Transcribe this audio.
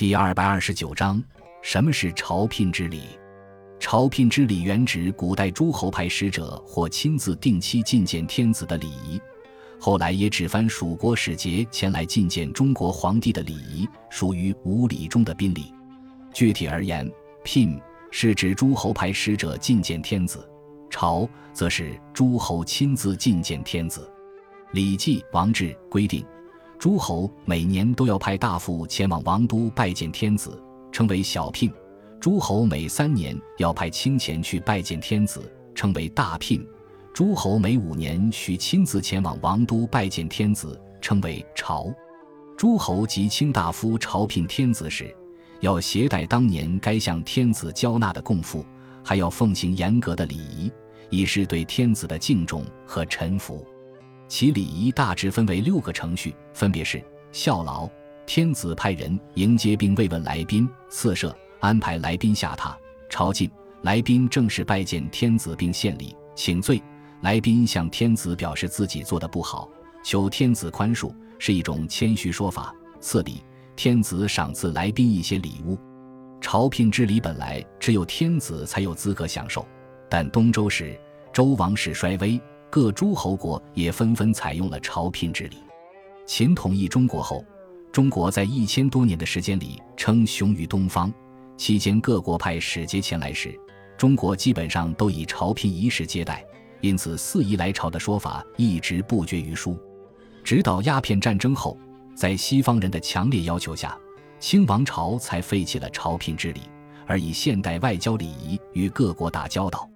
第二百二十九章：什么是朝聘之礼？朝聘之礼原指古代诸侯派使者或亲自定期觐见天子的礼仪，后来也指番蜀国使节前来觐见中国皇帝的礼仪，属于五礼中的宾礼。具体而言，聘是指诸侯派使者觐见天子，朝则是诸侯亲自觐见天子。《礼记·王制》规定，诸侯每年都要派大夫前往王都拜见天子，称为小聘；诸侯每三年要派卿前去拜见天子，称为大聘；诸侯每五年需亲自前往王都拜见天子，称为朝。诸侯及卿大夫朝聘天子时，要携带当年该向天子交纳的贡赋，还要奉行严格的礼仪，以示对天子的敬重和臣服。其礼仪大致分为六个程序，分别是：效劳，天子派人迎接并慰问来宾；赐设，安排来宾下榻；朝觐，来宾正式拜见天子并献礼；请罪，来宾向天子表示自己做的不好，求天子宽恕，是一种谦虚说法；赐礼。天子赏赐来宾一些礼物，朝聘之礼本来只有天子才有资格享受，但东周时周王室衰微，各诸侯国也纷纷采用了朝聘之礼。秦统一中国后，中国在一千多年的时间里称雄于东方，期间各国派使节前来时，中国基本上都以朝聘仪式接待，因此四夷来朝的说法一直不绝于书，直到鸦片战争后。在西方人的强烈要求下，清王朝才废弃了朝聘之礼，而以现代外交礼仪与各国打交道。